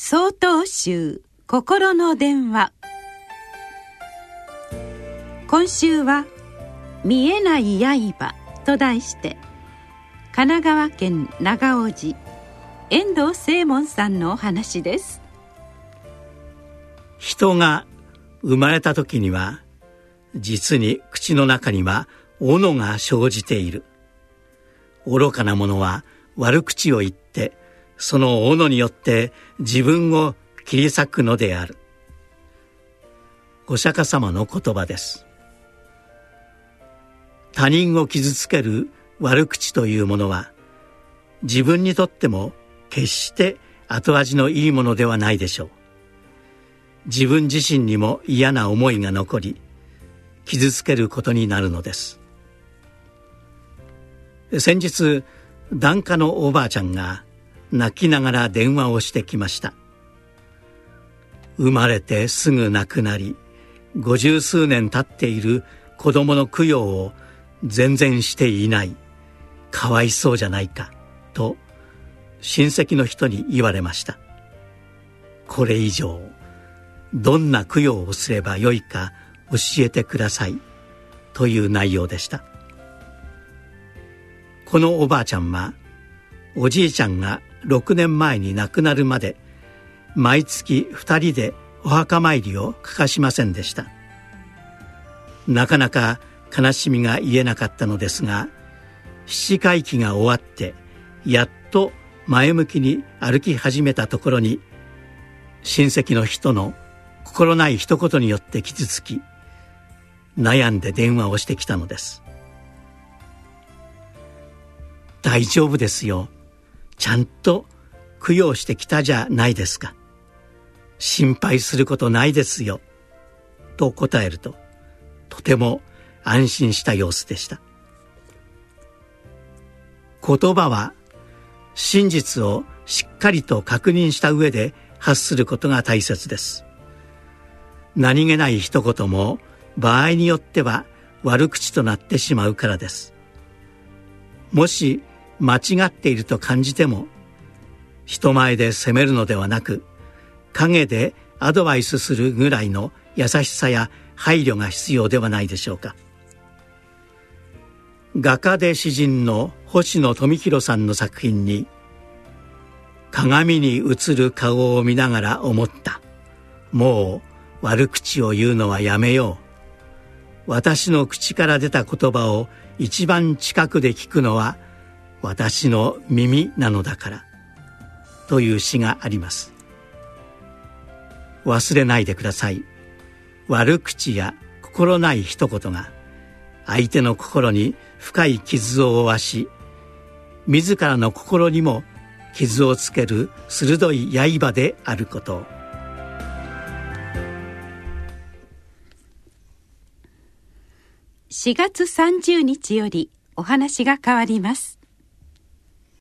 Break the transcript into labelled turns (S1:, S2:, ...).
S1: 総統集心の電話。今週は「見えない刃」と題して神奈川県長尾寺遠藤正門さんのお話です。
S2: 人が生まれた時には実に口の中には斧が生じている。愚かな者は悪口を言ってその斧によって自分を切り裂くのである。お釈迦様の言葉です。他人を傷つける悪口というものは自分にとっても決して後味のいいものではないでしょう。自分自身にも嫌な思いが残り傷つけることになるのです。先日檀家のおばあちゃんが泣きながら電話をしてきました。生まれてすぐ亡くなり五十数年経っている子供の供養を全然していないかわいそうじゃないかと親戚の人に言われました。これ以上どんな供養をすればよいか教えてくださいという内容でした。このおばあちゃんはおじいちゃんが6年前に亡くなるまで毎月2人でお墓参りを欠かしませんでした。なかなか悲しみが言えなかったのですが七回忌が終わってやっと前向きに歩き始めたところに親戚の人の心ない一言によって傷つき悩んで電話をしてきたのです。大丈夫ですよ。ちゃんと供養してきたじゃないですか。心配することないですよ。と答えるととても安心した様子でした。言葉は真実をしっかりと確認した上で発することが大切です。何気ない一言も場合によっては悪口となってしまうからです。もし間違っていると感じても人前で責めるのではなく陰でアドバイスするぐらいの優しさや配慮が必要ではないでしょうか。画家で詩人の星野富弘さんの作品に鏡に映る顔を見ながら思った。もう悪口を言うのはやめよう。私の口から出た言葉を一番近くで聞くのは私の耳なのだからという詩があります。忘れないでください。悪口や心ない一言が相手の心に深い傷を負わし自らの心にも傷をつける鋭い刃であること。
S1: 4月30日よりお話が変わります。